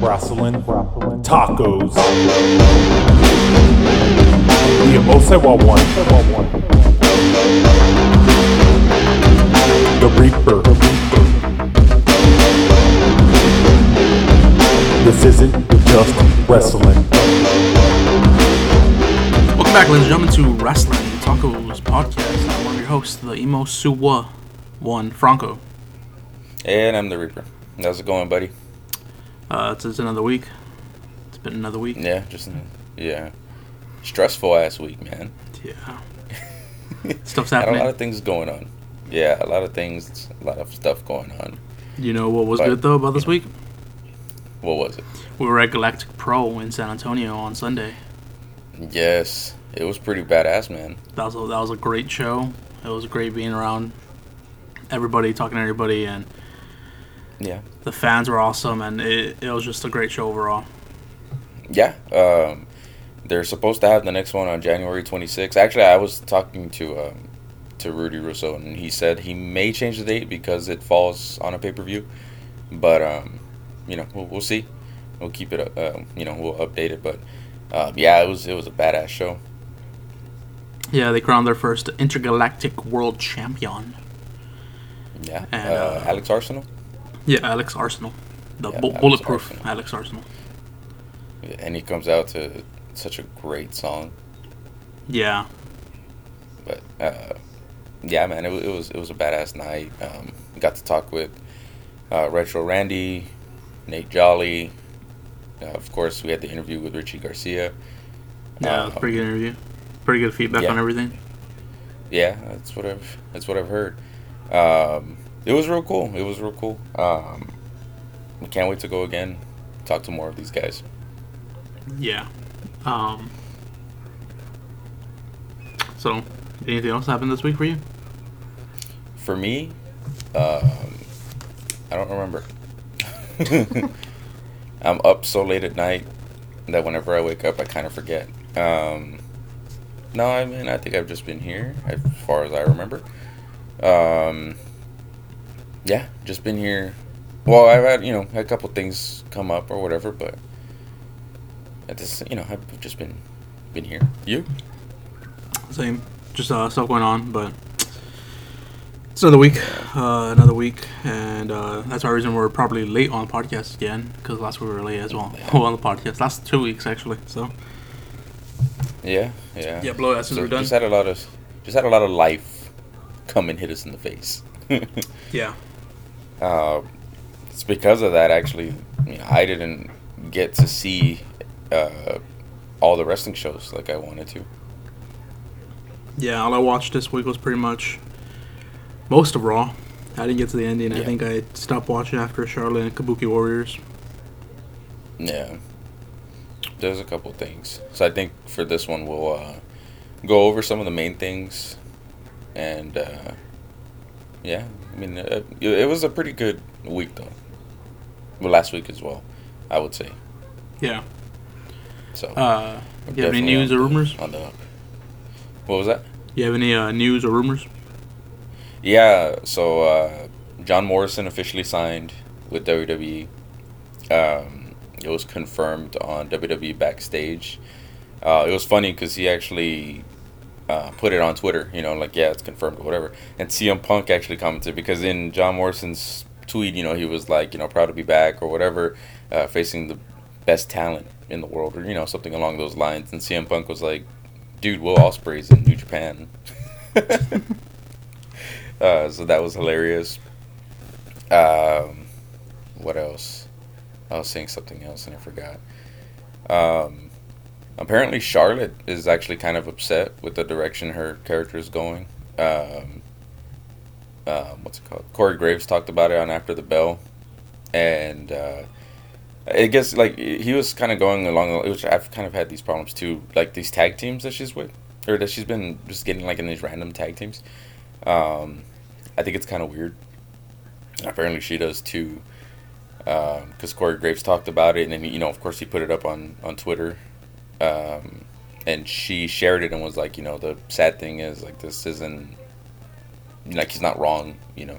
wrestling, tacos. The Emosewa one. The Reaper. This isn't just wrestling. Welcome back, ladies and gentlemen, to Wrestling Tacos Podcast. I'm one of your hosts, the Emo Suwa one, Franco. And I'm the Reaper. How's it going, buddy? Uh, it's, it's another week. It's been another week. Yeah, just yeah, stressful ass week, man. Yeah. Stuff's Had a lot of things going on. Yeah, a lot of things, a lot of stuff going on. You know what was But, good though about this week? What was it? We were at Galactic Pro in San Antonio on Sunday. Yes, it was pretty badass, man. That was a, that was a great show. It was great being around everybody, talking to everybody, and Yeah, the fans were awesome, and it, it was just a great show overall. yeah. Um, they're supposed to have the next one on January 26th. Actually, I was talking to um, to Rudy Russo, and he said he may change the date because it falls on a pay per view. But um, you know, we'll, we'll see. We'll keep it. Uh, um, you know, we'll update it. But um, yeah, it was it was a badass show. Yeah, they crowned their first intergalactic world champion. Yeah, And, uh, uh, Alex Arsenal. Yeah, Alex Arsenal, the Yeah, bu- Alex bulletproof Arsenal. Alex Arsenal. and he comes out to such a great song. Yeah, But uh, yeah, man, it, it was it was a badass night. Um, got to talk with uh, Retro Randy, Nate Jolly. Uh, of course, we had the interview with Richie Garcia. yeah, it pretty good interview. Pretty good feedback yeah. on everything. Yeah, that's what I've that's what I've heard. Um, it was real cool. It was real cool. Um, we can't wait to go again. Talk to more of these guys. Yeah. Um. So, anything else happened this week for you? For me, um, I don't remember. I'm up so late at night that whenever I wake up, I kind of forget. Um, no, I mean, I think I've just been here as far as I remember. Um, yeah, just been here. Well, I've had, you know, a couple things come up or whatever, but at this, you know, I've just been been here. You? Same. Just uh, stuff going on, but it's another week. Uh, another week, and uh, that's our reason we're probably late on the podcast again because last week we were late as well. On the podcast, last two weeks actually. So Yeah, yeah. yeah, blow it as soon So as we're done. just had a lot of just had a lot of life come and hit us in the face. yeah. Uh, it's because of that actually. I, didn't get to see uh, all the wrestling shows like I wanted to. Yeah, all I watched this week was pretty much most of Raw. I didn't get to the ending. I think I stopped watching after Charlotte and Kabuki Warriors. Yeah, there's a couple things. So I think for this one we'll uh, go over some of the main things, and uh, yeah, I mean uh, it, it was a pretty good week though. Well, last week as well, I would say. Yeah. So. Uh, you have any news or rumors? On the up. What was that? You have any uh, news or rumors? Yeah, so uh, John Morrison officially signed with WWE. Um, it was confirmed on WWE backstage. Uh, it was funny because he actually uh, put it on Twitter, you know, like, yeah, it's confirmed or whatever. And CM Punk actually commented because in John Morrison's tweet, you know, he was like, you know, proud to be back or whatever, uh, facing the best talent in the world or, you know, something along those lines. And CM Punk was like, dude, Will Ospreay's in New Japan. uh, so that was hilarious. Um, what else? I was saying something else and I forgot. Um, apparently, Charlotte is actually kind of upset with the direction her character is going. Um, um, what's it called? Corey Graves talked about it on After the Bell, and uh, I guess like he was kind of going along, which I've kind of had these problems too, like these tag teams that she's with, or that she's been just getting like in these random tag teams. Um, I think it's kind of weird. Apparently, she does too, because Corey Graves talked about it, and then you know, of course, he put it up on on Twitter, um, and she shared it and was like, you know, the sad thing is like this isn't like he's not wrong, you know.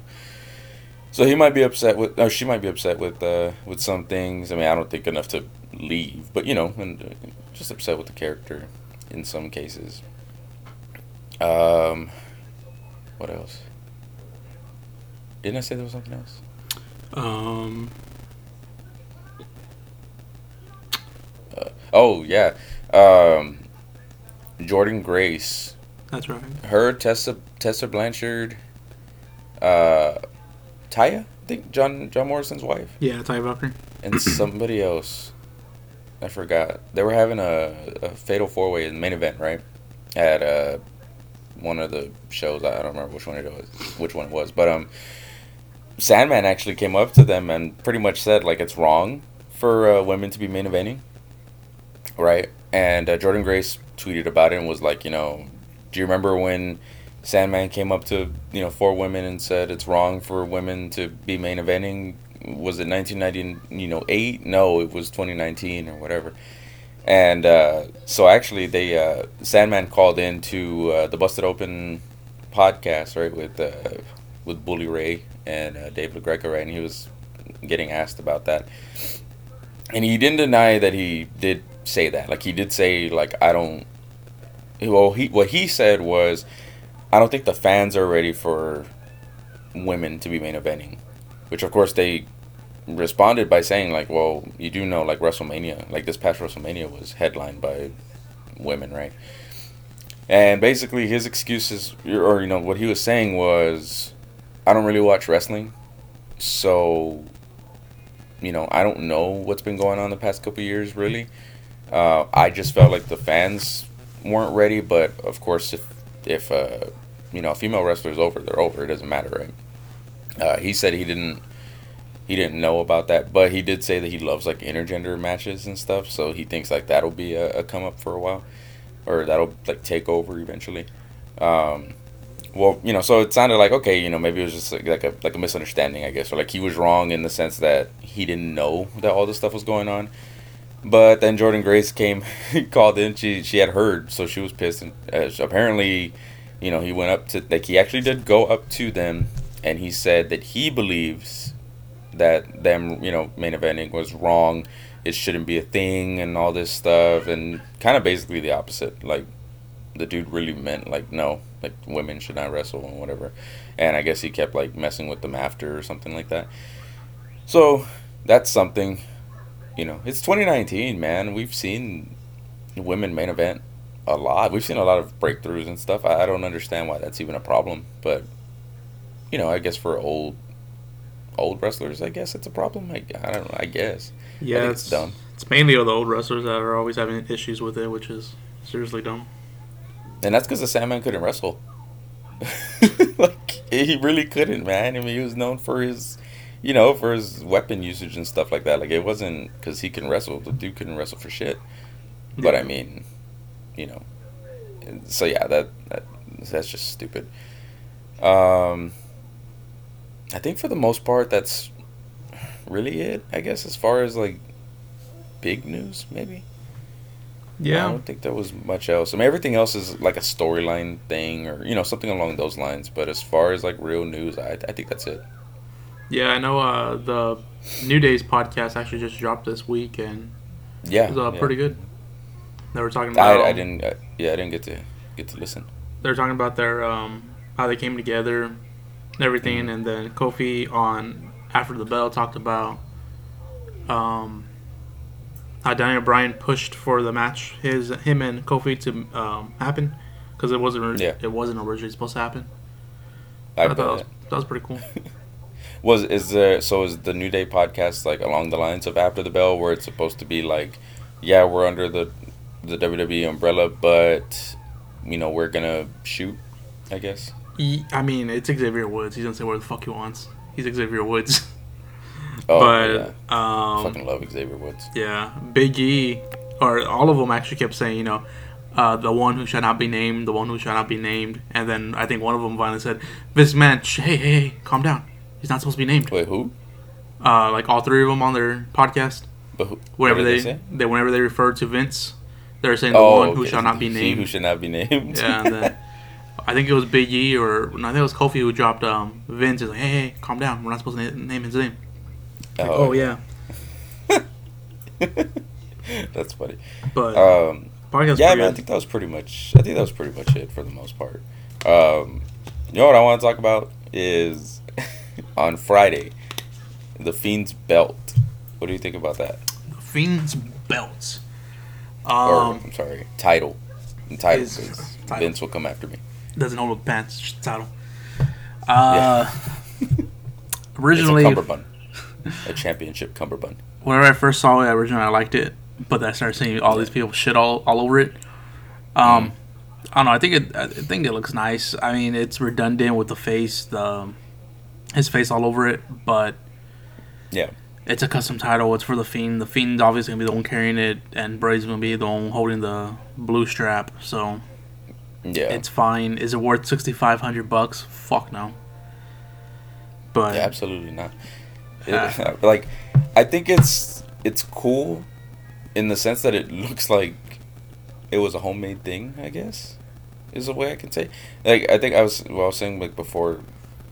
So he might be upset with, or she might be upset with, uh, with some things. I mean, I don't think enough to leave, but you know, and uh, just upset with the character in some cases. Um, what else? Didn't I say there was something else? Um, Oh yeah, um, Jordynne Grace, that's right. her Tessa Tessa Blanchard, uh, Taya, I think John John Morrison's wife, Yeah, Ty Valkyrie. and somebody else. I forgot. They were having a, a fatal four way main event, right? At uh, one of the shows. I don't remember which one it was. Which one it was, but um, Sandman actually came up to them and pretty much said like it's wrong for uh, women to be main eventing, right? And uh, Jordynne Grace tweeted about it and was like, you know, do you remember when Sandman came up to you know four women and said it's wrong for women to be main eventing? Was it 1990? You know, eight? No, it was 2019 or whatever. And uh, so actually, they uh, Sandman called into uh, the Busted Open podcast, right, with uh, with Bully Ray and uh, Dave LaGreca, right, and he was getting asked about that, and he didn't deny that he did say that. Like he did say, like I don't. Well, he what he said was, I don't think the fans are ready for women to be main eventing, which of course they responded by saying like, well, you do know like WrestleMania, like this past WrestleMania was headlined by women, right? And basically his excuses, or you know what he was saying was, I don't really watch wrestling, so you know I don't know what's been going on the past couple years really. Uh, I just felt like the fans weren't ready, but of course if if uh, you know a female wrestler's over, they're over. It doesn't matter, right? Uh, he said he didn't he didn't know about that, but he did say that he loves like intergender matches and stuff. So he thinks like that'll be a, a come up for a while, or that'll like take over eventually. Um, well, you know, so it sounded like okay, you know, maybe it was just like, like a like a misunderstanding, I guess, or like he was wrong in the sense that he didn't know that all this stuff was going on. But then Jordynne Grace came, called in. She she had heard, so she was pissed. And uh, apparently, you know, he went up to like he actually did go up to them, and he said that he believes that them you know main eventing was wrong. It shouldn't be a thing and all this stuff, and kind of basically the opposite. Like the dude really meant like no, like women should not wrestle and whatever. And I guess he kept like messing with them after or something like that. So that's something. You know, it's 2019, man. We've seen women main event a lot. We've seen a lot of breakthroughs and stuff. I, I don't understand why that's even a problem, but you know, I guess for old old wrestlers, I guess it's a problem. I, I don't know. I guess. I Yeah, think it's, it's dumb. It's mainly all the old wrestlers that are always having issues with it, which is seriously dumb. And that's because the Sandman couldn't wrestle. like he really couldn't, man. I mean, he was known for his, you know, for his weapon usage and stuff like that. Like it wasn't because he can wrestle. The dude couldn't wrestle for shit. But I mean, you know, so yeah, that, that that's just stupid. Um, I think for the most part, that's really it. I guess as far as like big news, maybe. I don't think there was much else. I mean, everything else is like a storyline thing or, you know, something along those lines. But as far as like real news, I, I think that's it. yeah. I know uh, the New Days podcast actually just dropped this week, and Yeah. it was uh, yeah. pretty good. They were talking about. I, I didn't, uh, yeah, I didn't get to get to listen. They were talking about their um, how they came together, and everything, Mm-hmm. and then Kofi on after the bell talked about um, how Daniel Bryan pushed for the match, his him and Kofi to um, happen because it wasn't Yeah. it wasn't originally supposed to happen. I I thought that was, that was pretty cool. Was is there so is the New Day podcast like along the lines of After the Bell where it's supposed to be like, yeah, we're under the the WWE umbrella, but you know we're gonna shoot, I guess. I mean, it's Xavier Woods. He's gonna say where the fuck he wants. He's Xavier Woods. Oh but yeah, um, fucking love Xavier Woods. Yeah, Big E, or all of them actually kept saying, you know, uh, the one who shall not be named, the one who shall not be named, and then I think one of them finally said, "This man, sh- hey, hey, hey, calm down. He's not supposed to be named." Wait, who? Uh, like all three of them on their podcast, But who? whenever what they, they, whenever they refer to Vince, they're saying the Oh, one who okay. shall not be He named. who should not be named. yeah, and then I think it was Big E or no, I think it was Kofi who dropped um, Vince. He's like, hey, hey, calm down. We're not supposed to na- name his name. Like, oh, yeah, That's funny. but Um, yeah, pretty man, I think that was pretty much. I think that was pretty much it for the most part. Um, you know what I want to talk about is on Friday, the Fiend's belt. What do you think about that? Fiend's belts. or Um, I'm sorry, title. Title. Is- title. Vince will come after me. doesn't hold with pants. it's just a title. Uh, It's originally, a championship cummerbund. whenever I first saw it, originally I liked it, but then I started seeing all these people shit all, all over it. Um, I don't know. I think it. I think it looks nice. I mean, it's redundant with the face, the his face all over it, but Yeah, it's a custom title. It's for the fiend. The fiend's obviously gonna be the one carrying it, and Bray's gonna be the one holding the blue strap. So yeah, it's fine. Is it worth sixty five hundred bucks? Fuck no. But yeah, absolutely not. It- like, I think it's it's cool in the sense that it looks like it was a homemade thing. I guess is the way I can say. Like, I think I was well, I was saying like before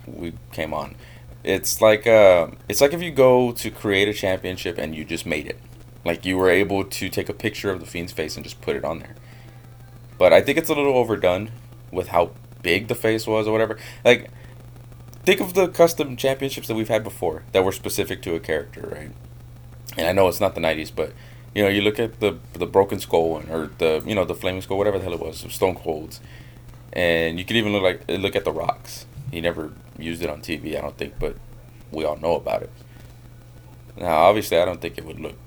we came on. It's like uh, it's like if you go to create a championship and you just made it. Like you were able to take a picture of the fiend's face and just put it on there. But I think it's a little overdone with how big the face was or whatever. Like think of the custom championships that we've had before that were specific to a character, right? And I know it's not the '90s, but you know, you look at the the Broken Skull one or the you know the Flaming Skull, whatever the hell it was, Stone Cold's, and you could even look like look at the Rocks. He never used it on TV, I don't think, but we all know about it. Now, obviously, I don't think it would look,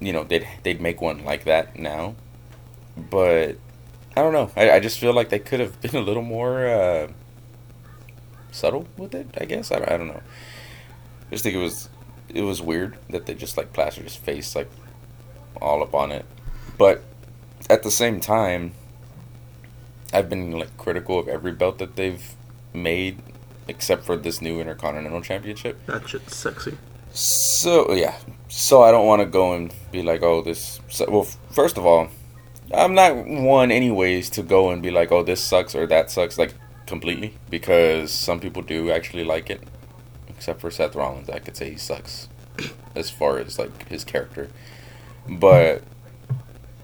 you know, they'd they'd make one like that now, but I don't know. I, I just feel like they could have been a little more. Uh, subtle with it. I guess I don't, I don't know. I just think it was it was weird that they just like plastered his face like all up on it. But at the same time, I've been like critical of every belt that they've made except for this new Intercontinental Championship. that shit's sexy. So yeah, so I don't want to go and be like, oh, this. Well, f- first of all, I'm not one anyways to go and be like, oh, this sucks or that sucks, like completely, because some people do actually like it, except for Seth Rollins. I could say he sucks as far as like his character, but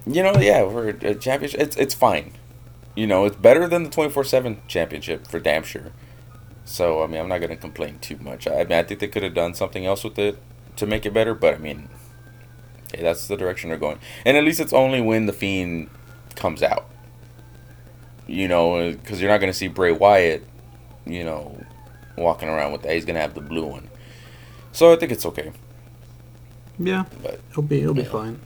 you know, yeah, for a championship, it's it's fine. You know, it's better than the twenty four seven championship for damn sure. So I mean, I'm not gonna complain too much. I mean, I think they could have done something else with it to make it better, but I mean, okay, that's the direction they're going. And at least it's only when the Fiend comes out. You know, because you're not gonna see Bray Wyatt, you know, walking around with that. He's gonna have the blue one. So I think it's okay. Yeah, But it'll be it'll be Yeah. fine.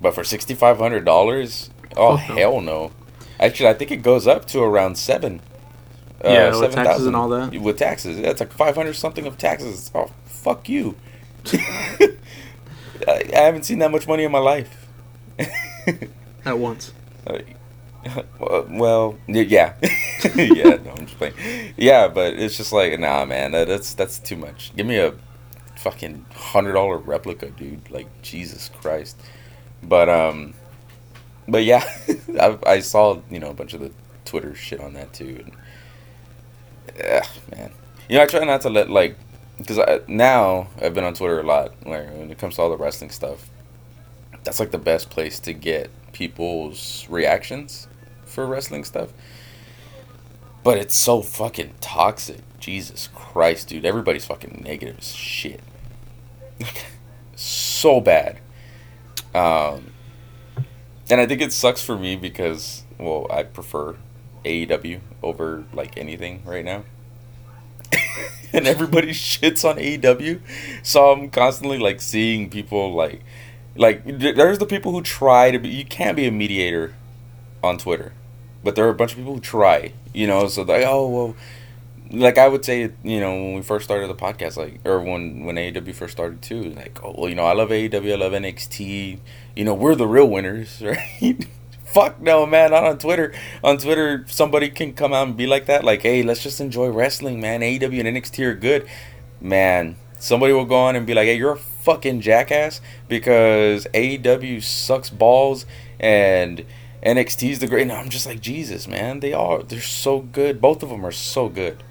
but for sixty five hundred dollars, oh hell no. Actually, I think it goes up to around seven. Uh, Yeah, with taxes 7,000 and all that. With taxes, yeah, it's like five hundred something of taxes. Oh, fuck you. I, I haven't seen that much money in my life. At once. Uh, well, yeah, yeah. No, I'm just playing. Yeah, but it's just like, nah, man. That, that's that's too much. Give me a fucking hundred dollar replica, dude. Like Jesus Christ. But um, but yeah, I, I saw you know a bunch of the Twitter shit on that too. And, ugh, man. You know, I try not to let like because now I've been on Twitter a lot. Like when it comes to all the wrestling stuff, that's like the best place to get people's reactions for wrestling stuff. But it's so fucking toxic. Jesus Christ, dude. Everybody's fucking negative as shit. so bad. Um, and I think it sucks for me because, well, I prefer AEW over like anything right now. and everybody shits on AEW. So I'm constantly like seeing people like like there's the people who try to be you can't be a mediator on Twitter. But there are a bunch of people who try, you know, so like oh well like I would say, you know, when we first started the podcast, like, or when when AEW first started too, like, oh, well, you know, I love AEW, I love NXT, you know, we're the real winners, right? Fuck no, man, not on Twitter. On Twitter, somebody can come out and be like that, like, hey, let's just enjoy wrestling, man. AEW and NXT are good, man. Somebody will go on and be like, hey, you're a fucking jackass because AEW sucks balls and NXT's the great. No, I'm just like Jesus, man. They are. They're so good. Both of them are so good.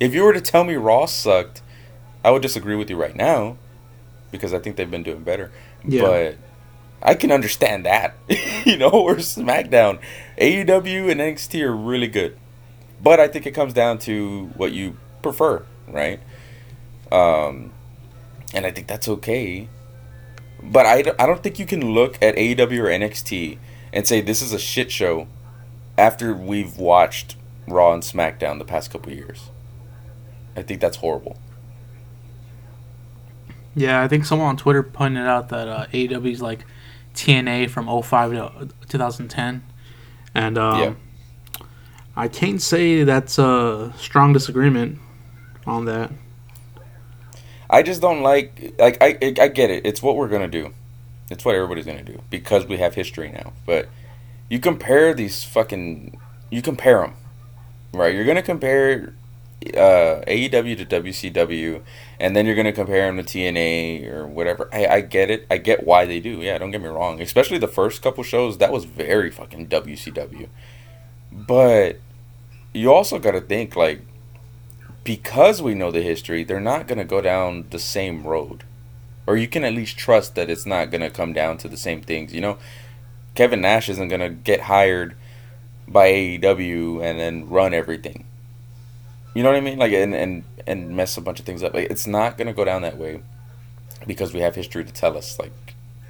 If you were to tell me Raw sucked, I would disagree with you right now, because I think they've been doing better. Yeah. But I can understand that. you know, or SmackDown, AEW and NXT are really good, but I think it comes down to what you prefer, right? Um, and I think that's okay. But I, I don't think you can look at AEW or NXT and say this is a shit show after we've watched Raw and SmackDown the past couple years. I think that's horrible. Yeah, I think someone on Twitter pointed out that uh, AEW is like TNA from 05 to 2010. And um, Yeah. I can't say that's a strong disagreement on that. I just don't like like I I I get it. It's what we're gonna do. It's what everybody's gonna do because we have history now. But you compare these fucking you compare them, right? You're gonna compare uh, AEW to WCW, and then you're gonna compare them to TNA or whatever. I I get it. I get why they do. Yeah, don't get me wrong. Especially the first couple shows, that was very fucking WCW. But you also got to think like because we know the history, they're not to go down the same road. Or you can at least trust that it's not going to come down to the same things. You know, Kevin Nash isn't going to get hired by AEW and then run everything. You know what I mean? Like and and and mess a bunch of things up. Like it's not going to go down that way because we have history to tell us like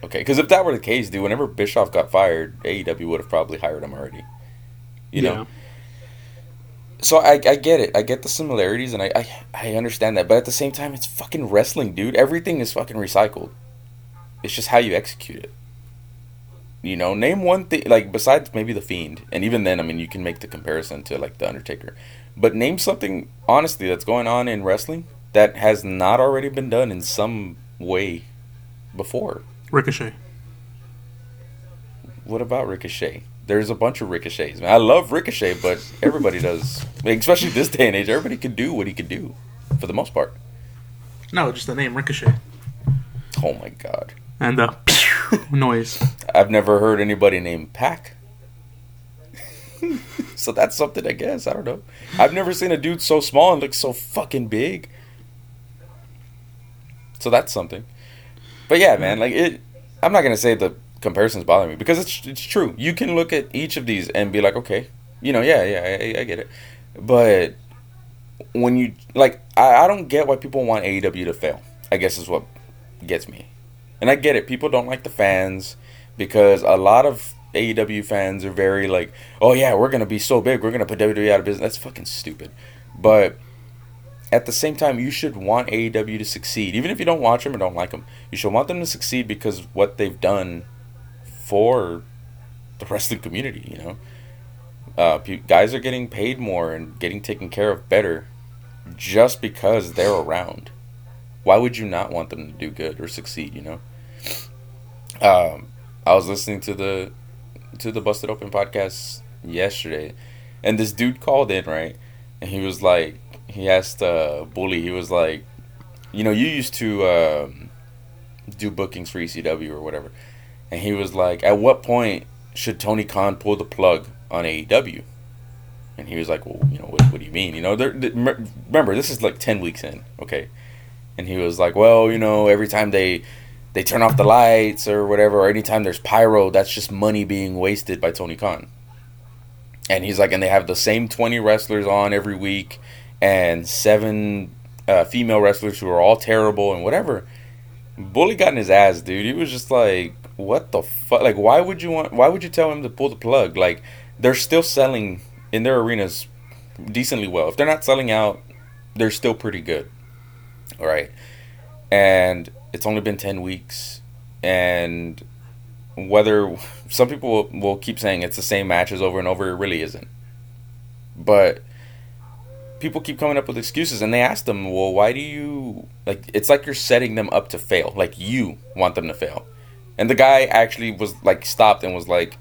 okay, cuz if that were the case, dude, whenever Bischoff got fired, AEW would have probably hired him already. You know so I, I get it. I get the similarities and I, I, I understand that. But at the same time, it's fucking wrestling, dude. Everything is fucking recycled. It's just how you execute it. You know, name one thing, like, besides maybe The Fiend. And even then, I mean, you can make the comparison to, like, The Undertaker. But name something, honestly, that's going on in wrestling that has not already been done in some way before. Ricochet. What about Ricochet? There's a bunch of ricochets. Man, I love Ricochet, but everybody does. Especially this day and age, everybody can do what he could do, for the most part. No, just the name Ricochet. Oh my god. And the uh, noise. I've never heard anybody named Pack. so that's something, I guess. I don't know. I've never seen a dude so small and look so fucking big. So that's something. But yeah, man, like it. I'm not gonna say the comparisons bother me because it's it's true. You can look at each of these and be like, okay, you know, yeah, yeah, I, I get it. But when you like, I, I don't get why people want AEW to fail. I guess is what gets me. And I get it. People don't like the fans because a lot of AEW fans are very like, oh yeah, we're gonna be so big, we're gonna put WWE out of business. That's fucking stupid. But at the same time, you should want AEW to succeed, even if you don't watch them or don't like them. You should want them to succeed because what they've done for the wrestling community. You know, uh, guys are getting paid more and getting taken care of better just because they're around. Why would you not want them to do good or succeed? You know. Um, I was listening to the to the Busted Open podcast yesterday, and this dude called in right, and he was like, he asked uh, Bully, he was like, you know, you used to um, do bookings for ECW or whatever, and he was like, at what point should Tony Khan pull the plug on AEW? And he was like, well, you know, what, what do you mean? You know, they're, they remember this is like ten weeks in, okay? And he was like, well, you know, every time they they turn off the lights or whatever, or anytime there's pyro, that's just money being wasted by Tony Khan. And he's like, and they have the same 20 wrestlers on every week and seven uh, female wrestlers who are all terrible and whatever. Bully got in his ass, dude. He was just like, what the fuck? Like, why would you want, why would you tell him to pull the plug? Like, they're still selling in their arenas decently well. If they're not selling out, they're still pretty good. All right. And it's only been 10 weeks and whether some people will, will keep saying it's the same matches over and over it really isn't but people keep coming up with excuses and they ask them well why do you like it's like you're setting them up to fail like you want them to fail and the guy actually was like stopped and was like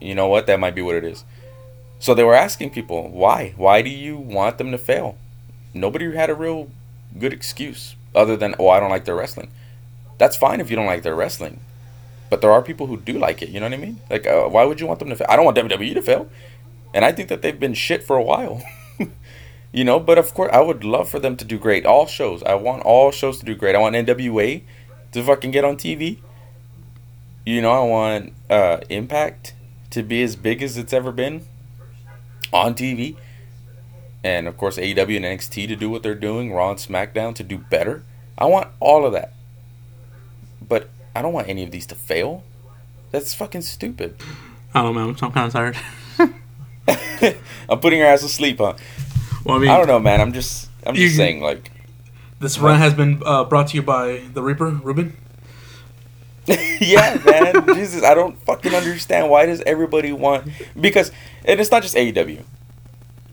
you know what that might be what it is so they were asking people why why do you want them to fail nobody had a real good excuse other than oh i don't like their wrestling that's fine if you don't like their wrestling but there are people who do like it. You know what I mean? Like, uh, why would you want them to? fail? I don't want WWE to fail, and I think that they've been shit for a while. you know, but of course, I would love for them to do great. All shows, I want all shows to do great. I want NWA to fucking get on TV. You know, I want uh, Impact to be as big as it's ever been on TV. And of course, AEW and NXT to do what they're doing, Raw and SmackDown to do better. I want all of that. But I don't want any of these to fail. That's fucking stupid. I don't know, man. I'm kind of tired. I'm putting your ass to sleep, huh? Well, I mean, I don't know, man. I'm just, I'm just You- saying, like, this run has been uh, brought to you by the Reaper, Ruben. yeah, man. Jesus, I don't fucking understand. Why does everybody want? Because, and it's not just AEW.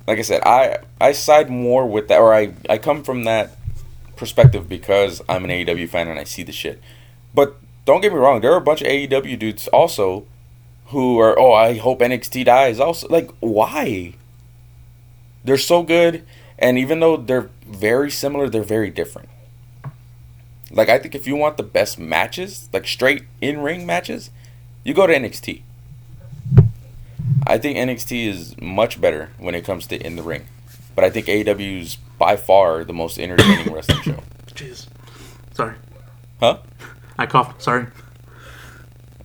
Like I said, I I side more with that, or I I come from that perspective because I'm an AEW fan and I see the shit. But don't get me wrong, there are a bunch of AEW dudes also who are oh I hope NXT dies. Also, like why? They're so good, and even though they're very similar, they're very different. Like I think if you want the best matches, like straight in ring matches, you go to NXT. I think NXT is much better when it comes to in the ring, but I think AEW is by far the most entertaining wrestling show. Jeez. Sorry. Huh? I coughed. Sorry.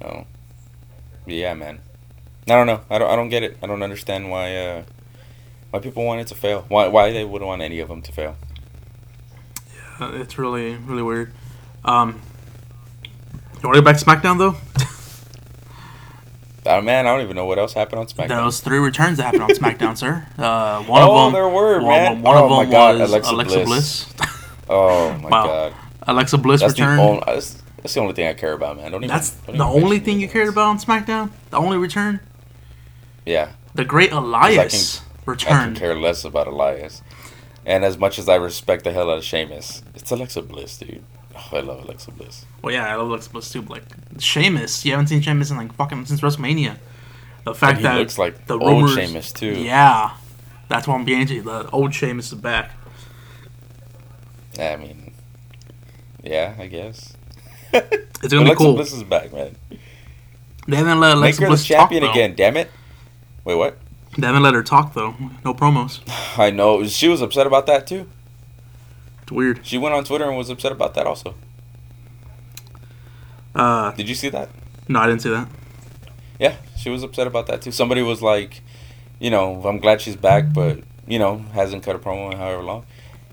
Oh, yeah, man. I don't know. I don't. I don't get it. I don't understand why. Uh, why people want it to fail? Why? Why they wouldn't want any of them to fail? Uh, it's really, really weird. Um, you want to go back to SmackDown though? Oh man, I don't even know what else happened on SmackDown. Those three returns that happened on SmackDown, sir. Uh, one Oh, of them. there were, one, man. One Oh of my them God, was Alexa Alexa, Bliss. Bliss. oh my Wow. god, Alexa Bliss that's returned. the only. That's, that's the only thing I care about, man. Don't even. That's don't the only thing you cared about on SmackDown. The only return. Yeah. The Great Elias I can returned. care less about Elias. And as much as I respect the hell out of Sheamus, it's Alexa Bliss, dude. Oh, I love Alexa Bliss. Well, yeah, I love Alexa Bliss too. But like Sheamus, you haven't seen Sheamus in like fucking since WrestleMania. The fact that looks like the old rumors, Sheamus, too. Yeah, that's why I'm to. The old Sheamus is back. I mean, yeah, I guess. It's gonna be Alexa cool. Bliss is back, man. They haven't let Make Alexa her the Bliss champion talk, again, damn it. Wait, what? They haven't let her talk though. No promos. I know. She was upset about that, too. It's weird. She went on Twitter and was upset about that also. Uh, Did you see that? no, I didn't see that. Yeah, she was upset about that, too. Somebody was like, you know, I'm glad she's back, but, you know, hasn't cut a promo in however long.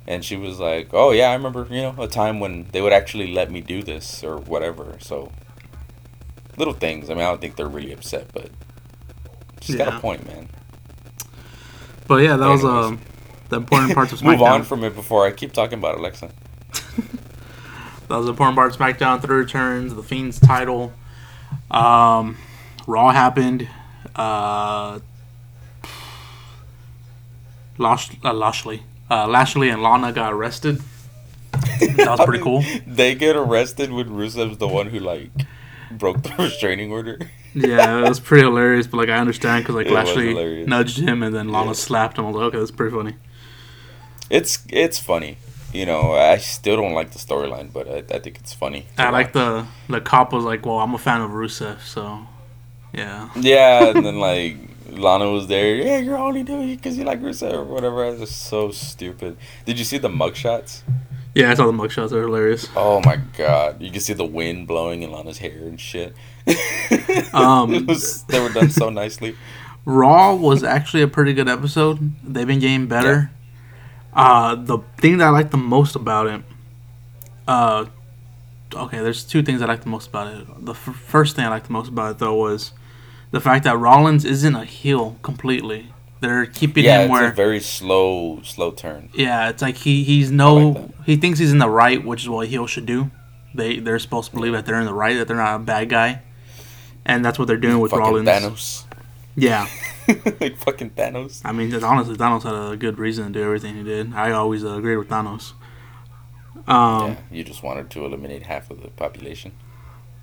And she was like, oh, yeah, I remember, you know, a time when they would actually let me do this or whatever. So, little things. I mean, I don't think they're really upset, but she's got a point, man. But yeah, that was um the important parts of SmackDown. Move on from it before I keep talking about it, Alexa. That was the important part of SmackDown. Three returns, the Fiend's title. Um, Raw happened. Uh, Lash, uh, Lashley, uh, Lashley and Lana got arrested. That was pretty cool. They get arrested when Rusev's the one who, like, broke the restraining order. Yeah, it was pretty hilarious. But like, I understand because like It Lashley nudged him and then Lana Yeah. slapped him. I was like, okay, that's pretty funny. It's it's funny. You know, I still don't like the storyline, but I, I think it's funny. I like the the cop was like, well, I'm a fan of Rusev, so yeah. Yeah, and then like Lana was there. Yeah, you're only doing it because you like Rusev or whatever. It's just so stupid. Did you see the mugshots? Yeah, I saw the mugshots. They're hilarious. Oh my god! You can see the wind blowing in Lana's hair and shit. Um, was, they were done so nicely. Raw was actually a pretty good episode. They've been getting better. Uh, the thing that I like the most about it, uh, okay, there's two things I like the most about it. The f- first thing I like the most about it though was the fact that Rollins isn't a heel completely. They're keeping Yeah, him it's where a very slow, slow turn. yeah, it's like he he's no like he thinks he's in the right, which is what heel should do. They they're supposed to believe that they're in the right, that they're not a bad guy, and that's what they're doing with fucking Rollins. Thanos. Yeah, like fucking Thanos. I mean, honestly, Thanos had a good reason to do everything he did. I always uh, agreed with Thanos. Um, yeah, you just wanted to eliminate half of the population.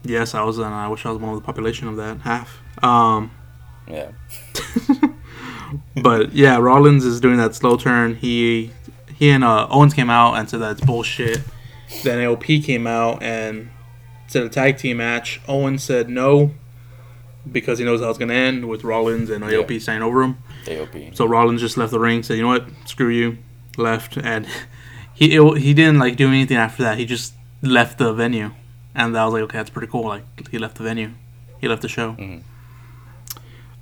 Yes, I was, and I wish I was one of the population of that half. Um, Yeah. but yeah, Rollins is doing that slow turn. He he and uh, Owens came out and said that's bullshit. Then AOP came out and said a tag team match. Owen said no because he knows how it's gonna end with Rollins and AOP Yeah. standing over him. AOP. So Rollins just left the ring, said, "You know what? Screw you." Left, and he it, he didn't like do anything after that. He just left the venue, and I was like, "Okay, that's pretty cool." Like he left the venue, he left the show. Mhm.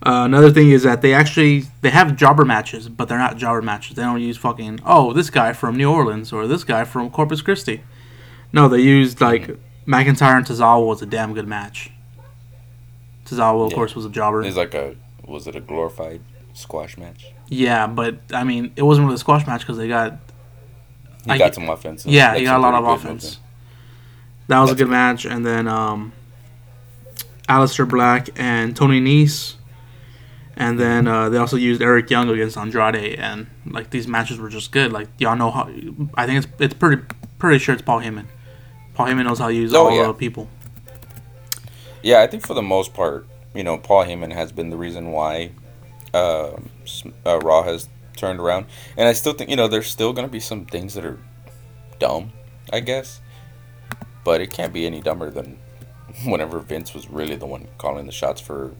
Uh, another thing is that they actually they have jobber matches, but they're not jobber matches. They don't use fucking oh this guy from New Orleans or this guy from Corpus Christi. No, they used like McIntyre and Tozawa was a damn good match. Tozawa, of Yeah. course, was a jobber. It's like a was it a glorified squash match? Yeah, but I mean, it wasn't really a squash match because they got He I got some offense. yeah, he got a lot of offense. movement. That was That's a good match, and then um, Aleister Black and Tony Nese, and then uh, they also used Eric Young against Andrade, and like these matches were just good. Like y'all know how I think it's it's pretty pretty sure it's Paul Heyman. Paul Heyman knows how to use Oh, all yeah. the people. Yeah, I think for the most part, you know, Paul Heyman has been the reason why uh, uh, Raw has turned around, and I still think you know there's still gonna be some things that are dumb, I guess, but it can't be any dumber than whenever Vince was really the one calling the shots for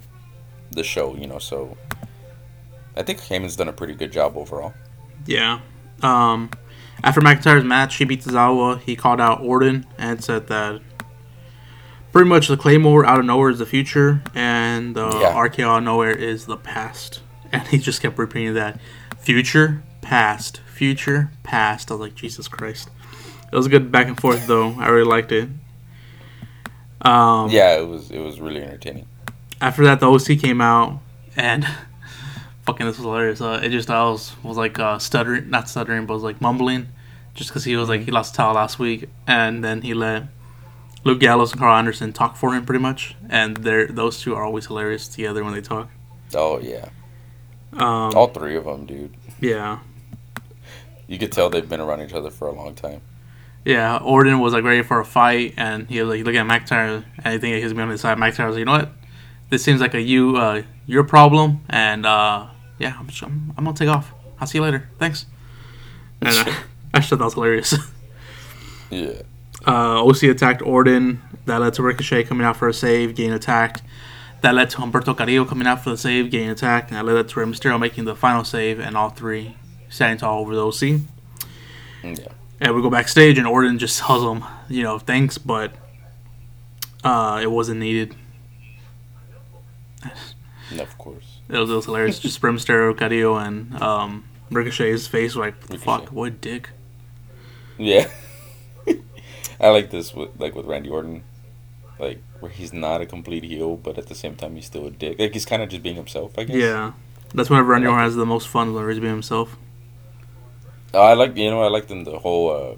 the show, you know. So I think Heyman's done a pretty good job overall. Yeah. Um, after McIntyre's match, he beat Tozawa. He called out Orton and said that pretty much the Claymore out of nowhere is the future, and the Yeah. RKO out of nowhere is the past. And he just kept repeating that future, past, future, past. I was like, Jesus Christ. It was a good back and forth, though. I really liked it. Um, Yeah, it was it was really entertaining. After that, the OC came out, and fucking this was hilarious. Uh, it just I was was like uh, stuttering, not stuttering, but was like mumbling, just because he was like he lost the title last week, and then he let Luke Gallows and Karl Anderson talk for him pretty much, and they're those two are always hilarious together when they talk. Oh yeah, Um, all three of them, dude. yeah, You could tell they've been around each other for a long time. yeah. Orton was like ready for a fight, and he was like looking at McIntyre, and I think he was on his side. McIntyre was like, you know what, this seems like a you uh, your problem, and uh, yeah, I'm, just, I'm I'm gonna take off. I'll see you later. Thanks. And I just thought that was hilarious. Yeah. Uh, OC attacked Orton. That led to Ricochet coming out for a save, getting attacked. That led to Humberto Carrillo coming out for the save, getting attacked. And that led to Rey Mysterio making the final save, and all three standing tall over the OC. Yeah. And we go backstage, and Orton just tells him, you know, thanks, but uh, it wasn't needed. Of course. It was, it was hilarious. just Brimster, Mysterio, and um, Ricochet's face like, what fuck, what dick. Yeah. I like this with like with Randy Orton. Like where he's not a complete heel, but at the same time he's still a dick. Like he's kind of just being himself, I guess. Yeah. That's whenever Randy Orton has the most fun when he's being himself. Uh, I like you know I like them the whole uh,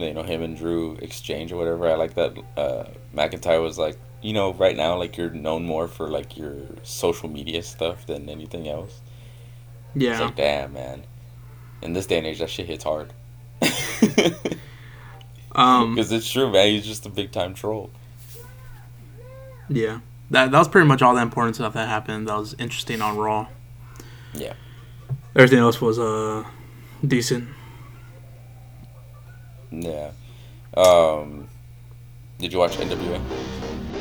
you know him and Drew exchange or whatever. I like that uh, McIntyre was like you know right now like you're known more for like your social media stuff than anything else. Yeah. It's like damn man, in this day and age that shit hits hard. Um, Because it's true, man. He's just a big time troll. Yeah, that that was pretty much all the important stuff that happened. That was interesting on Raw. Yeah. Everything else was uh decent. Yeah. Um, did you watch NWA?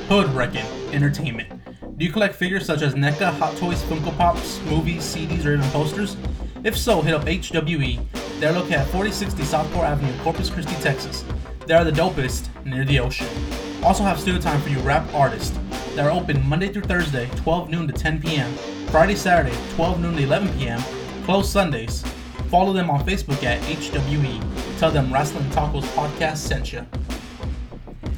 Hood Wrecking Entertainment. Do you collect figures such as NECA, Hot Toys, Funko Pops, movies, CDs, or even posters? If so, hit up HWE. They're located at 4060 Southport Avenue, Corpus Christi, Texas. They are the dopest near the ocean. Also have studio time for you rap artists. They are open Monday through Thursday, 12 noon to 10 p.m. Friday, Saturday, 12 noon to 11 p.m. Closed Sundays. Follow them on Facebook at HWE. Tell them Wrestling Tacos Podcast sent you.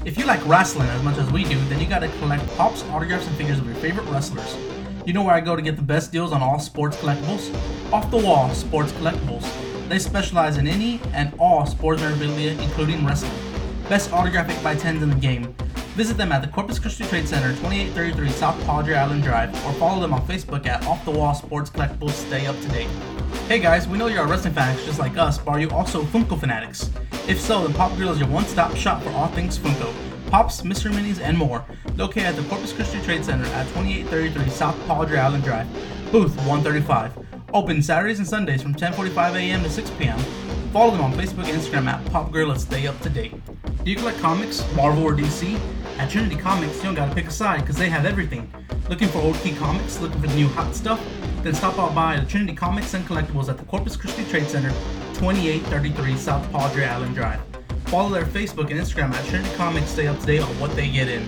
If you like wrestling as much as we do, then you gotta collect pops, autographs, and figures of your favorite wrestlers. You know where I go to get the best deals on all sports collectibles? Off the Wall Sports Collectibles. They specialize in any and all sports memorabilia, including wrestling. Best autographic by 10s in the game. Visit them at the Corpus Christi Trade Center, 2833 South Padre Island Drive, or follow them on Facebook at Off the Wall Sports Collectibles. Stay up to date. Hey guys, we know you're wrestling fanatics just like us, but are you also Funko fanatics? If so, then Pop Grill is your one-stop shop for all things Funko. Pops, Mystery Minis, and more. Located at the Corpus Christi Trade Center at 2833 South Padre Island Drive, booth 135. Open Saturdays and Sundays from 10:45 a.m. to 6 p.m. Follow them on Facebook and Instagram at Pop Grill and stay up to date. Do you collect comics, Marvel or DC? At Trinity Comics, you don't gotta pick a side because they have everything. Looking for old key comics? Looking for the new hot stuff? Then stop out by the Trinity Comics and Collectibles at the Corpus Christi Trade Center, 2833 South Padre Island Drive. Follow their Facebook and Instagram at Trinity Comics. Stay up to date on what they get in.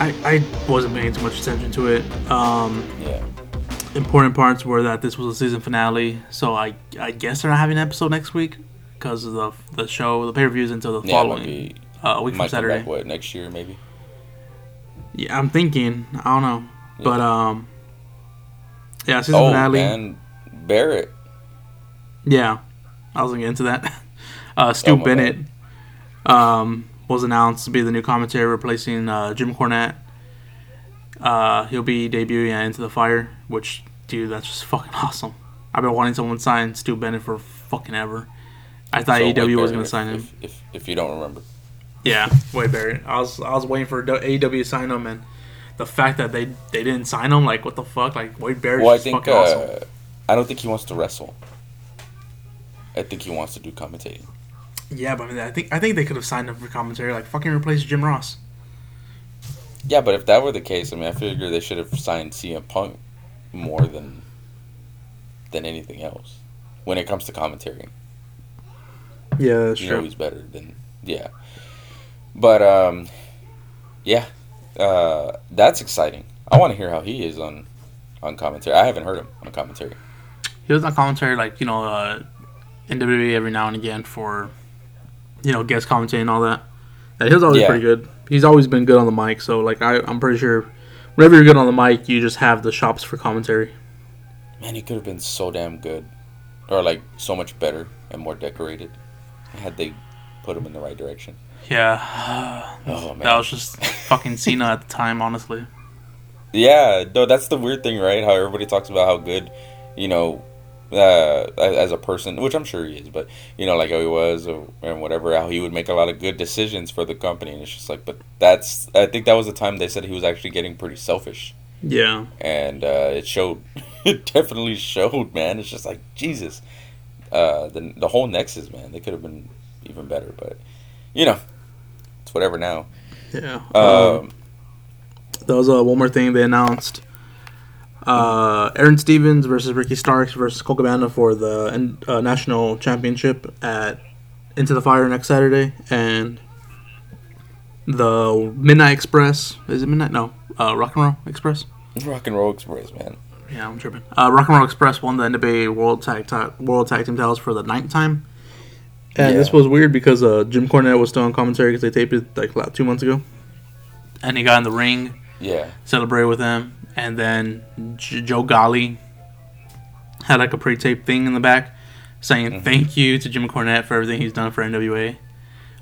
I, I wasn't paying too much attention to it. Um, Yeah. important parts were that this was a season finale, so I I guess they're not having an episode next week because of the the show, the pay per views until the Yeah, following be. uh, week from Saturday. back, what, next year, maybe? Yeah, I'm thinking. I don't know, but um, yeah, season Oh, finale. and Barrett. Yeah, I was gonna get into that. Uh, Stu Oh, Bennett um, was announced to be the new commentator, replacing uh, Jim Cornette. Uh, he'll be debuting at Into the Fire, which, dude, that's just fucking awesome. I've been wanting someone to sign Stu Bennett for fucking ever. I thought So AEW was gonna sign him. If, if, if you don't remember. Yeah, Wade Barrett. I was I was waiting for AEW to sign him, and the fact that they they didn't sign him, like what the fuck, like Wade Barrett. Well, I think fucking awesome. uh, I don't think he wants to wrestle. I think he wants to do commentating. Yeah, but I, mean, I think I think they could have signed him for commentary, like fucking replace Jim Ross. Yeah, but if that were the case, I mean, I figure they should have signed CM Punk more than than anything else when it comes to commentary. Yeah, that's You know, he's better than yeah. But um, yeah, uh, that's exciting. I want to hear how he is on on commentary. I haven't heard him on commentary. He was on commentary, like you know, uh, NWA every now and again for, you know, guest commentary and all that. And he was always Yeah. pretty good. He's always been good on the mic. So like, I I'm pretty sure, whenever you're good on the mic, you just have the shops for commentary. Man, he could have been so damn good, or like so much better and more decorated, had they put him in the right direction. Yeah, Oh man, that was just fucking Cena at the time, honestly. Yeah, no, that's the weird thing, right? How everybody talks about how good, you know, uh, as a person, which I'm sure he is, but you know, like how he was or, and whatever, how he would make a lot of good decisions for the company, and it's just like, but that's, I think that was the time they said he was actually getting pretty selfish, Yeah, and uh, it showed, it definitely showed, man. It's just like Jesus, uh, the the whole Nexus, man, they could have been even better, but you know, it's whatever now. yeah. Um, Um, That was uh, one more thing they announced. Uh, Aron Stevens versus Ricky Starks versus Colt Cabana for the uh, national championship at Into the Fire next Saturday, and the Midnight Express is it Midnight? No, uh, Rock and Roll Express. Rock and Roll Express, man. Yeah, I'm tripping. Uh, Rock and Roll Express won the NWA World Tag Ti- World Tag Team titles for the ninth time. And this was weird because uh, Jim Cornette was still on commentary because they taped it like about two months ago. And he got in the ring Yeah. celebrate with them. and then J- Joe Galli had like a pre-tape thing in the back saying Mm-hmm. thank you to Jim Cornette for everything he's done for NWA,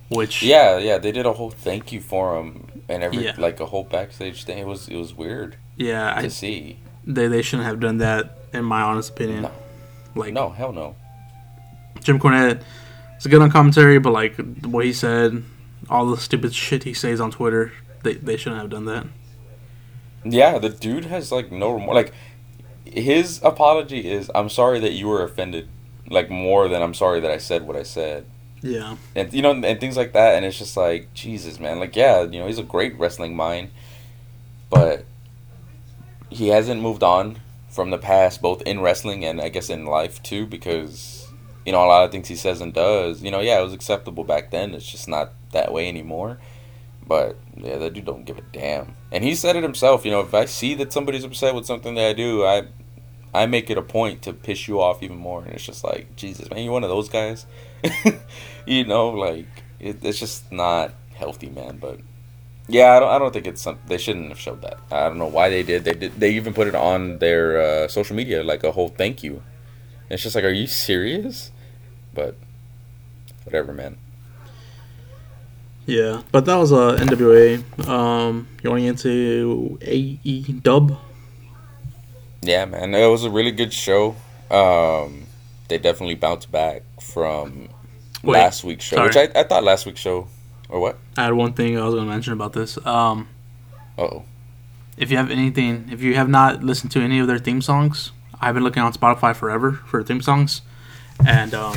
which Yeah, yeah, they did a whole thank you for him and every Yeah. like a whole backstage thing. It was it was weird yeah, to I, see. They they shouldn't have done that in my honest opinion. No. Like No, hell no. Jim Cornette is good on commentary, but like what he said, all the stupid shit he says on Twitter, they they shouldn't have done that. Yeah, the dude has like no remorse. Like his apology is, "I'm sorry that you were offended." Like more than I'm sorry that I said what I said, Yeah, and you know, and things like that. And it's just like Jesus, man. Like yeah, you know, he's a great wrestling mind, but he hasn't moved on from the past, both in wrestling and I guess in life too, because you know a lot of things he says and does. You know, yeah, it was acceptable back then. It's just not that way anymore. But yeah, that dude don't give a damn. And he said it himself. You know, if I see that somebody's upset with something that I do, I I make it a point to piss you off even more. And it's just like Jesus, man, you're one of those guys. you know, like it, it's just not healthy, man. But yeah, I don't. I don't think it's something they shouldn't have showed that. I don't know why they did. They did. They even put it on their uh, social media, like a whole thank you. And it's just like, are you serious? But whatever, man. yeah. But that was uh, NWA. Um, going into AE Dub. Yeah, man, it was a really good show. Um, they definitely bounced back from Wait, last week's show, sorry. which I, I thought last week's show, or what? I had one thing I was going to mention about this. Um, Oh, if you have anything, if you have not listened to any of their theme songs, I've been looking on Spotify forever for theme songs, and um,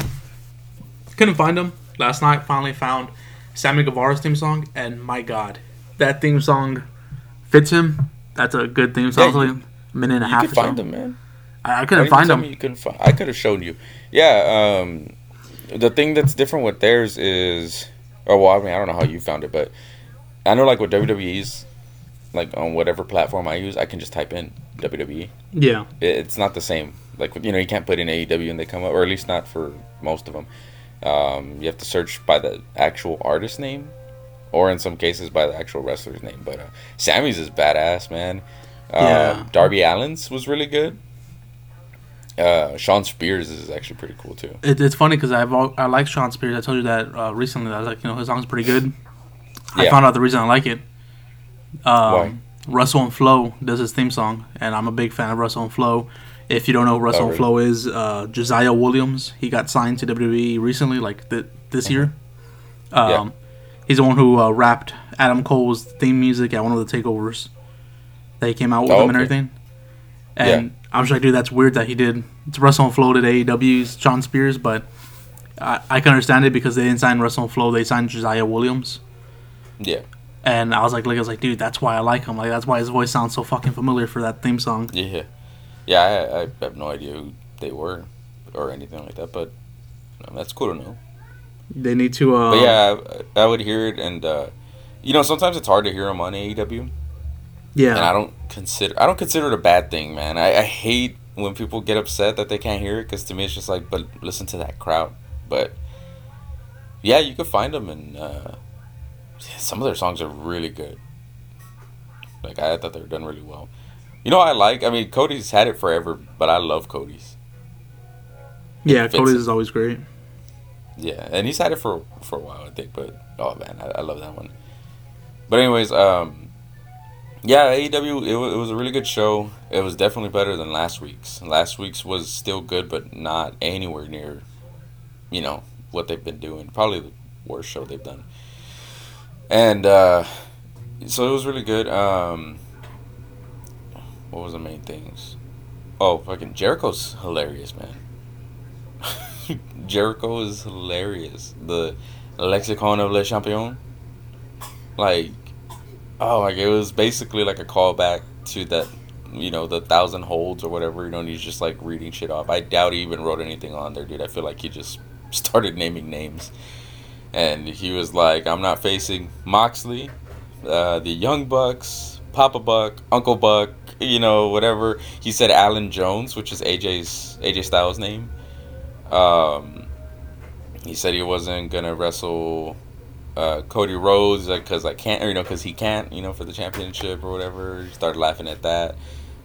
couldn't find them. Last night, finally found Sammy Guevara's theme song, and my God, that theme song fits him. That's a good theme song. Yeah, like you- a minute and a You half could or find them, man. I, I couldn't find them. You couldn't find. I could have shown you. Yeah. Um, the thing that's different with theirs is, oh well, I mean, I don't know how you found it, but I know like with WWE's, like on whatever platform I use, I can just type in WWE. Yeah, It- It's not the same. Like you know, you can't put in AEW and they come up, or at least not for most of them. Um, you have to search by the actual artist name, or in some cases by the actual wrestler's name. But uh, Sammy's is badass, man. Uh, Yeah. Darby Allin's was really good. Uh, Shawn Spears is actually pretty cool too. it, it's funny because I've I like Shawn Spears. I told you that uh, recently. I was like, you know, his song's pretty good. I found out the reason I like it. Um, Why? Russell and Flo does his theme song, and I'm a big fan of Russell and Flo. If you don't know who Russell Oh, and really? Flo is, uh, Josiah Williams. He got signed to WWE recently, like th- this year. Um, Yeah. He's the one who uh, rapped Adam Cole's theme music at one of the takeovers that he came out with Oh, him and everything. And I was like, dude, that's weird that he did. It's Russell and Flo did AEW's Shawn Spears, but I, I can understand it because they didn't sign Russell and Flo. They signed Josiah Williams. Yeah, And I was like, like I was like, dude, that's why I like him. Like that's why his voice sounds so fucking familiar for that theme song. yeah, yeah. I, I have no idea who they were or anything like that, but that's cool to know. They need to. Uh, But yeah, I, I would hear it, and uh, you know, sometimes it's hard to hear them on AEW. Yeah. and I don't consider I don't consider it a bad thing, man. I, I hate when people get upset that they can't hear it because to me it's just like, but listen to that crowd. But yeah, you could find them, and uh, some of their songs are really good. Like I thought they were done really well. You know, what I like. I mean, Cody's had it forever, but I love Cody's. yeah, Cody's is always great. Yeah, and he's had it for for a while, I think. But oh man, I, I love that one. But anyways, um, yeah, AEW it, wa- it was a really good show. It was definitely better than last week's. Last week's was still good, but not anywhere near, you know, what they've been doing. Probably the worst show they've done. And uh, so it was really good. Um, what was the main things? Oh, fucking Jericho's hilarious, man. Jericho is hilarious. The lexicon of Le Champion. Like, oh, like it was basically like a callback to that, you know, the thousand holds or whatever. You know, and he's just like reading shit off. I doubt he even wrote anything on there, dude. I feel like he just started naming names. And he was like, I'm not facing Moxley, uh, the Young Bucks, Papa Buck, Uncle Buck, you know, whatever. He said Alan Jones, which is AJ's AJ Styles' name. Um, he said he wasn't gonna wrestle uh, Cody Rhodes because I can't, or, you know, because he can't, you know, for the championship or whatever. Started laughing at that.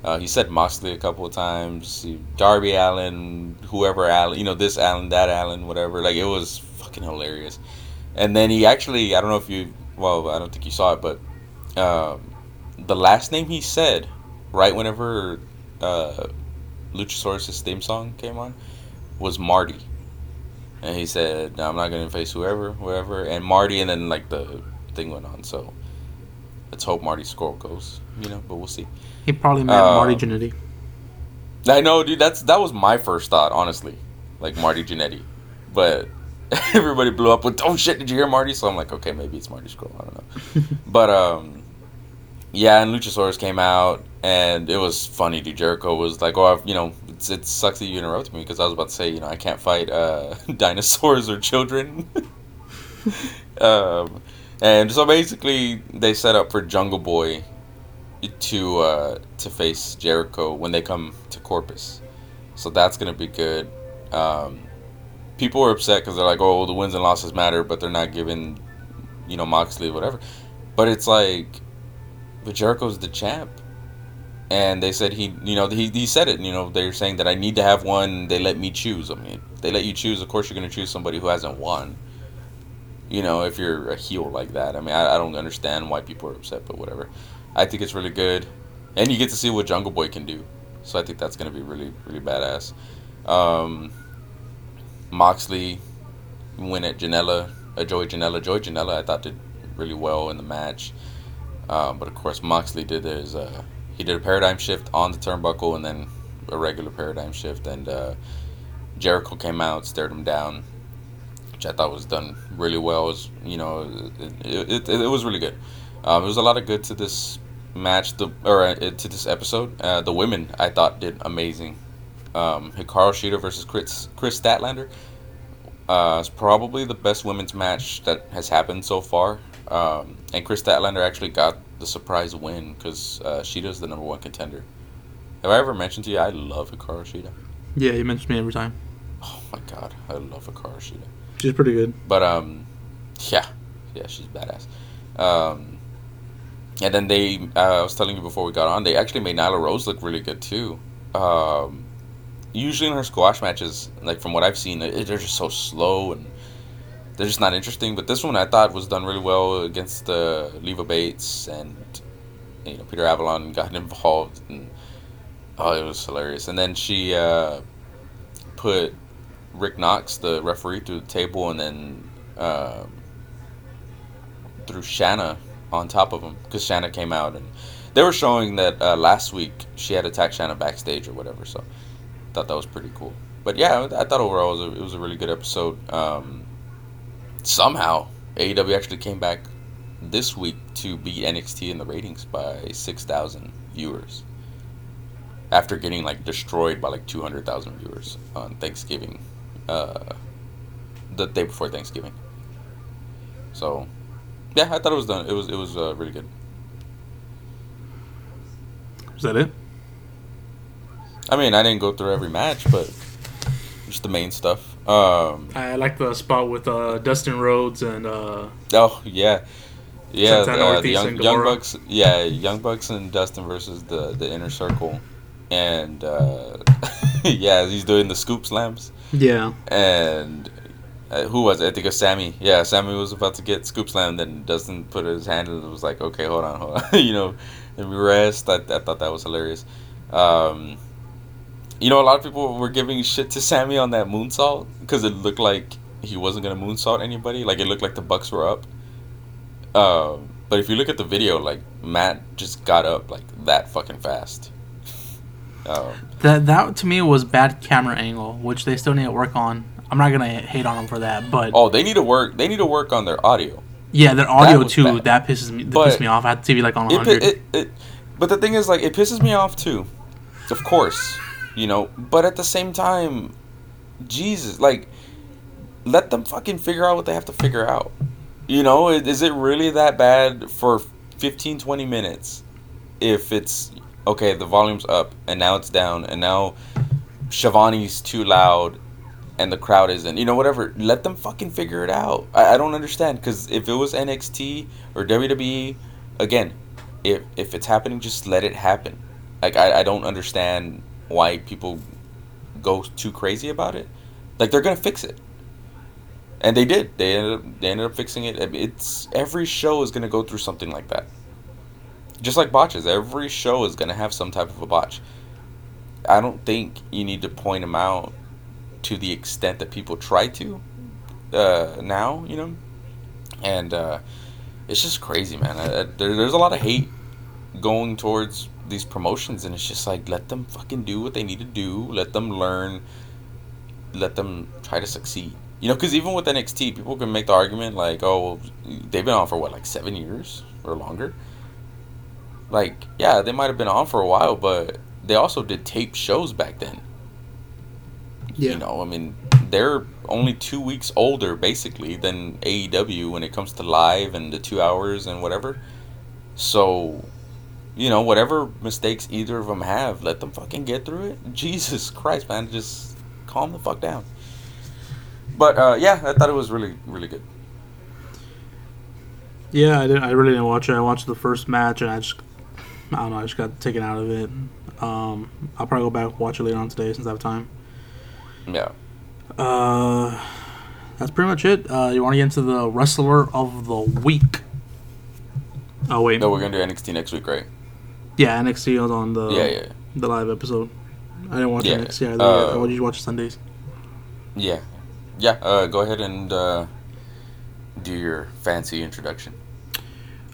Uh, he said Moxley a couple of times. Darby Allin, whoever Allen, you know, this Allen, that Allen, whatever. Like it was fucking hilarious. And then he actually, I don't know if you, well, I don't think you saw it, but um, the last name he said, right whenever uh, Luchasaurus' theme song came on, was Marty. And he said, no, I'm not going to face whoever, whoever. And Marty, and then like the thing went on. So let's hope Marty's score goes, you know, but we'll see. He probably meant Uh, Marty Jannetty. I know, dude. That's that was my first thought, honestly, like Marty Jannetty, but everybody blew up with, "Oh shit, did you hear Marty?" So I'm like, okay, maybe it's Marty Scurll. I don't know, but um, yeah. And Luchasaurus came out, and it was funny. Dude, Jericho was like, "Oh, I've, you know, it's, it sucks that you interrupted me because I was about to say, you know, I can't fight uh, dinosaurs or children." um, and so basically, they set up for Jungle Boy to uh, to face Jericho when they come to Corpus. So that's gonna be good. Um, people are upset because they're like, "Oh, the wins and losses matter," but they're not giving, you know, Moxley whatever. But it's like, but Jericho's the champ, and they said he, you know, he, he said it. You know, they're saying that I need to have one. They let me choose. I mean, they let you choose. Of course, you're gonna choose somebody who hasn't won. You know, if you're a heel like that, I mean, I, I don't understand why people are upset, but whatever. I think it's really good, and you get to see what Jungle Boy can do. So I think that's gonna be really, really badass. Um, Moxley win at Janela, uh, Joey Janela. Joey Janela, I thought did really well in the match, um, but of course Moxley did his. Uh, he did a paradigm shift on the turnbuckle and then a regular paradigm shift, and uh, Jericho came out, stared him down. which I thought was done really well. It was you know it it, it, it was really good. Um, was a lot of good to this match, the or uh, to this episode. Uh, the women I thought did amazing. Um, Hikaru Shida versus Kris Kris Statlander. Uh, it's probably the best women's match that has happened so far. Um, and Kris Statlander actually got the surprise win because uh, Shida's the number one contender. Have I ever mentioned to you I love Hikaru Shida? Yeah, you mentioned me every time. Oh my god, I love Hikaru Shida. She's pretty good. But um, yeah, yeah, she's badass. Um, and then they, uh, I was telling you before we got on, they actually made Nyla Rose look really good too. Um, usually in her squash matches, like from what I've seen, they're just so slow and they're just not interesting. But this one I thought was done really well against uh, Leva Bates and you know Peter Avalon got involved and oh it was hilarious. And then she uh, put Rick Knox, the referee, through the table and then uh, threw Shanna on top of him because Shanna came out and they were showing that uh, last week she had attacked Shanna backstage or whatever. So thought that was pretty cool. But yeah, I thought overall it was a, it was a really good episode. Um, somehow AEW actually came back this week to beat NXT in the ratings by six thousand viewers after getting like destroyed by like two hundred thousand viewers on Thanksgiving, uh, the day before Thanksgiving. So, yeah, I thought it was done. It was it was uh, really good. Is that it? I mean, I didn't go through every match, but just the main stuff. Um, I like the spot with uh, Dustin Rhodes and uh, oh yeah, yeah. Santana Uh, the young, young bucks, yeah, young bucks and Dustin versus the the inner circle, and uh, yeah, he's doing the scoop slams. yeah, and uh, who was it? I think it was Sammy. Yeah, Sammy was about to get scoop slammed, then Dustin put his hand in and was like, "Okay, hold on, hold on," you know, and we rest. I, I thought that was hilarious. Um, you know, a lot of people were giving shit to Sammy on that moonsault because it looked like he wasn't gonna moonsault anybody. Like it looked like the Bucks were up. Um, but if you look at the video, like Matt just got up like that fucking fast. Um, that that to me was bad camera angle, which they still need to work on. I'm not gonna hate on them for that, but oh, they need to work. They need to work on their audio. yeah, their audio was too. bad. That pisses me. That But pisses me off. I had TV like on it, 100. it, it, but the thing is like it pisses me off too of course you know but at the same time jesus like let them fucking figure out what they have to figure out you know is it really that bad for 15 20 minutes if it's okay the volume's up and now it's down and now Schiavone's too loud and the crowd isn't. You know, whatever. Let them fucking figure it out. I, I don't understand because if it was NXT or WWE, again, if if it's happening, just let it happen. Like I, I don't understand why people go too crazy about it. Like they're gonna fix it, and they did. They ended up they ended up fixing it. It's every show is gonna go through something like that. Just like botches, every show is gonna have some type of a botch. I don't think you need to point them out to the extent that people try to uh, now, you know, and uh, it's just crazy, man. I, I, there, there's a lot of hate going towards these promotions, and it's just like let them fucking do what they need to do. Let them learn. Let them try to succeed. You know, because even with NXT, people can make the argument like, "Oh, they've been on for what, like seven years or longer." Like, yeah, they might have been on for a while, but they also did tape shows back then. yeah, You know, I mean, they're only two weeks older, basically, than AEW when it comes to live and the two hours and whatever. So, you know, whatever mistakes either of them have, let them fucking get through it. Jesus Christ, man, just calm the fuck down. But uh, yeah, I thought it was really, really good. yeah. I didn't. I really didn't watch it. I watched the first match, and I just, I don't know. I just got taken out of it. Um, I'll probably go back and watch it later on today since I have time. Yeah. Uh, that's pretty much it. Uh, you want to get into the wrestler of the week? Oh wait, No, we're gonna do NXT next week, right? Yeah, NXT was on the Yeah, yeah, the live episode. I didn't watch Yeah, NXT. Either. uh, I usually watch Sundays. Yeah, yeah. Uh, go ahead and uh, do your fancy introduction.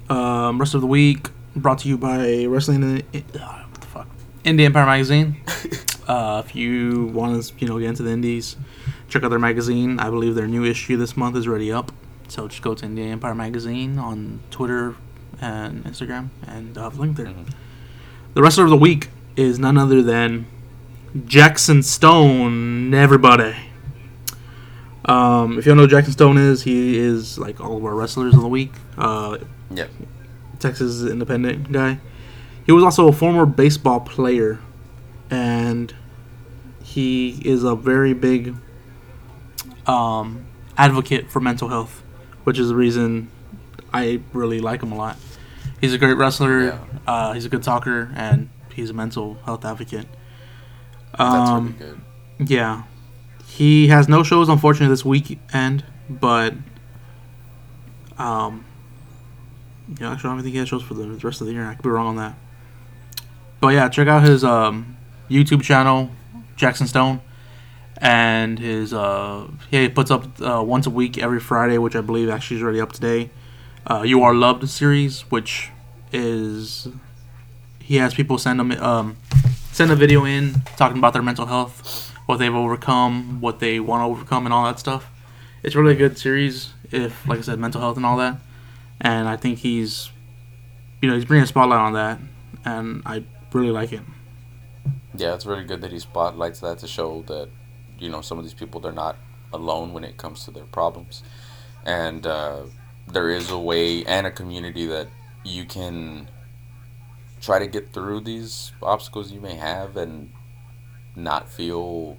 Um, rest of the week brought to you by Wrestling. In, uh, what the fuck? Indie Empire Magazine. uh, if you want to, you know, get into the indies, check out their magazine. I believe their new issue this month is already up. So just go to Indie Empire Magazine on Twitter and Instagram, and I'll have a link there. The wrestler of the week is none other than Jackson Stone. Everybody. Um, if you don't know who Jackson Stone is, he is like all of our wrestlers of the week. Uh, Yeah. Texas independent guy. He was also a former baseball player, and he is a very big um, advocate for mental health, which is the reason I really like him a lot. He's a great wrestler. Yeah. Uh, he's a good talker, and he's a mental health advocate. That's Um, really good. yeah. He has no shows, unfortunately, this weekend, but. Um. Yeah, actually, I don't think he has shows for the rest of the year. I could be wrong on that. But yeah, check out his um, YouTube channel, Jackson Stone. And his. Uh, yeah, he puts up uh, once a week every Friday, which I believe actually is already up today. Uh, you Are Loved series, which is. He has people send him. Um, send a video in talking about their mental health, what they've overcome, what they want to overcome, and all that stuff. It's really a good series if, like I said, mental health and all that. And I think he's, you know, he's bringing a spotlight on that, and I really like it. Yeah, it's really good that he spotlights that to show that, you know, some of these people they're not alone when it comes to their problems, and uh, there is a way and a community that you can try to get through these obstacles you may have and not feel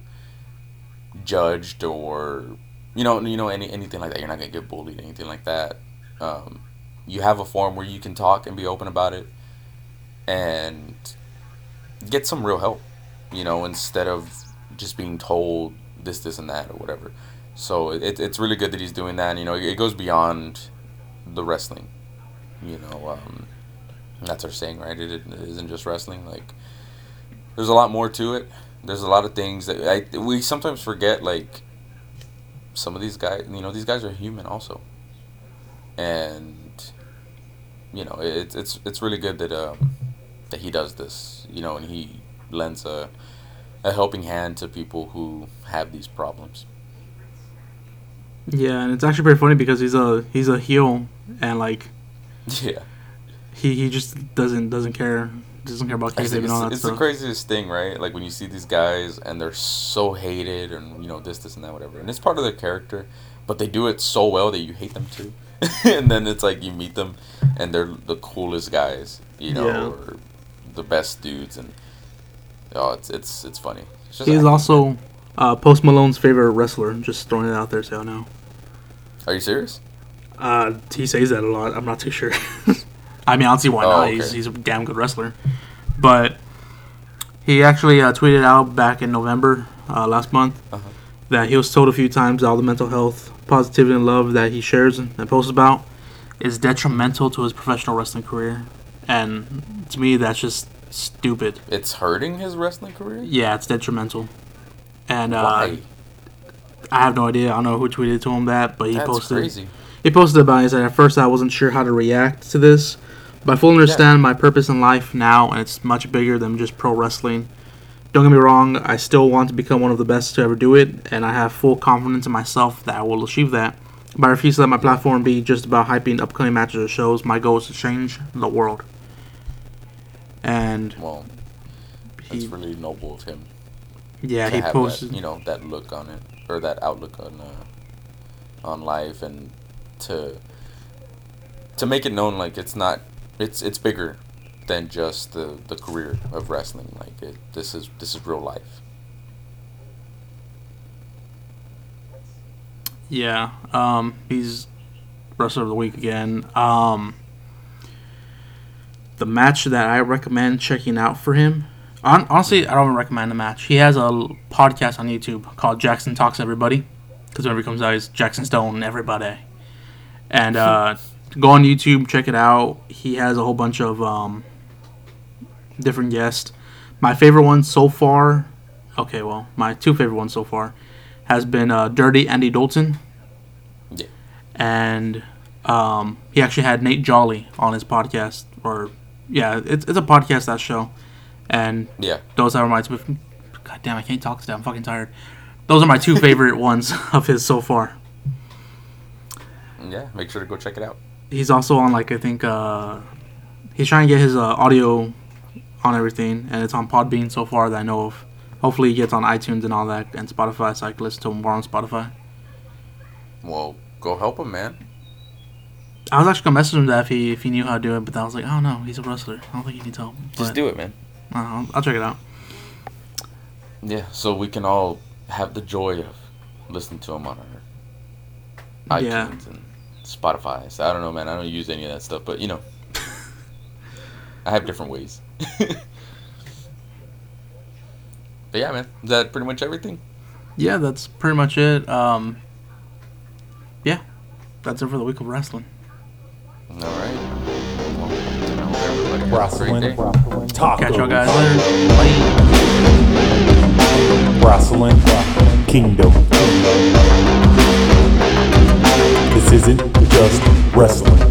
judged or you know you know any anything like that. You're not gonna get bullied, anything like that. Um, you have a forum where you can talk and be open about it, and get some real help, you know, instead of just being told this, this, and that, or whatever. So it, it's really good that he's doing that. And, you know, it goes beyond the wrestling. You know, um, that's our saying, right? It, it isn't just wrestling. Like, there's a lot more to it. There's a lot of things that I we sometimes forget. Like, some of these guys, you know, these guys are human also, and you know, it's it's it's really good that um, that he does this, you know, and he lends a a helping hand to people who have these problems. Yeah, and it's actually pretty funny because he's a he's a heel, and like Yeah, he, he just doesn't doesn't care doesn't care about kayfabe and all that it's the craziest thing, right? Like when you see these guys and they're so hated, and you know this, this, and that, whatever, and it's part of their character, but they do it so well that you hate them too. and then it's like you meet them, and they're the coolest guys, you know, Yeah. or the best dudes, and oh, it's it's it's funny. It's just He is also uh, Post Malone's favorite wrestler. Just throwing it out there, so I know. Are you serious? Uh, he says that a lot. I'm not too sure. I mean, I don't see why Oh, not. okay. He's, he's a damn good wrestler. But he actually uh, tweeted out back in November uh, last month Uh-huh. that he was told a few times all the mental health, positivity, and love that he shares and posts about is detrimental to his professional wrestling career. And to me, that's just stupid. It's hurting his wrestling career. Yeah, it's detrimental. And uh? I have no idea. I don't know who tweeted to him that, but he That's posted. crazy. He posted about it. He said, At first, I wasn't sure how to react to this, but I fully understand my purpose in life now, and it's much bigger than just pro wrestling. Don't get me wrong, I still want to become one of the best to ever do it, and I have full confidence in myself that I will achieve that. But I refuse to let my platform be just about hyping upcoming matches or shows. My goal is to change the world. And Well, he, it's really noble of him yeah, to he have posted. that, you know, that look on it or that outlook on uh, on life, and to to make it known like it's not it's it's bigger than just the the career of wrestling. Like it, this is this is real life. Yeah, um, he's wrestler of the week again. Um, the match that I recommend checking out for him. Honestly, I don't recommend the match. He has a podcast on YouTube called Jackson Talks Everybody, because whenever he comes out, he's Jackson Stone Everybody. And uh, go on YouTube, check it out. He has a whole bunch of um, different guests. My favorite one so far, okay, well, my two favorite ones so far, has been uh, Dirty Andy Dalton, Yeah. and um, he actually had Nate Jolly on his podcast, or yeah, it's, it's a podcast that show, and Yeah. those that reminds me. God damn, I can't talk today. I'm fucking tired. those are my two favorite ones of his so far. Yeah, make sure to go check it out. He's also on like I think uh, he's trying to get his uh, audio on everything, and it's on Podbean so far that I know of. Hopefully, he gets on iTunes and all that, and Spotify, so I can listen to him more on Spotify. Well, go help him, man. I was actually gonna message him that if he if he knew how to do it, but then I was like, oh no, he's a wrestler. I don't think he needs help. Just But, do it, man. uh, I'll, I'll check it out. Yeah, so we can all have the joy of listening to him on our iTunes Yeah. and Spotify. So I don't know, man. I don't use any of that stuff, but you know, I have different ways. but yeah, man, is that pretty much everything? Yeah, that's pretty much it. Um, yeah, that's it for the week of wrestling. All right. Well, I hope everybody has a great Wrestling. day. Tacos. Catch y'all guys later. Wrestling Kingdom. This isn't just wrestling.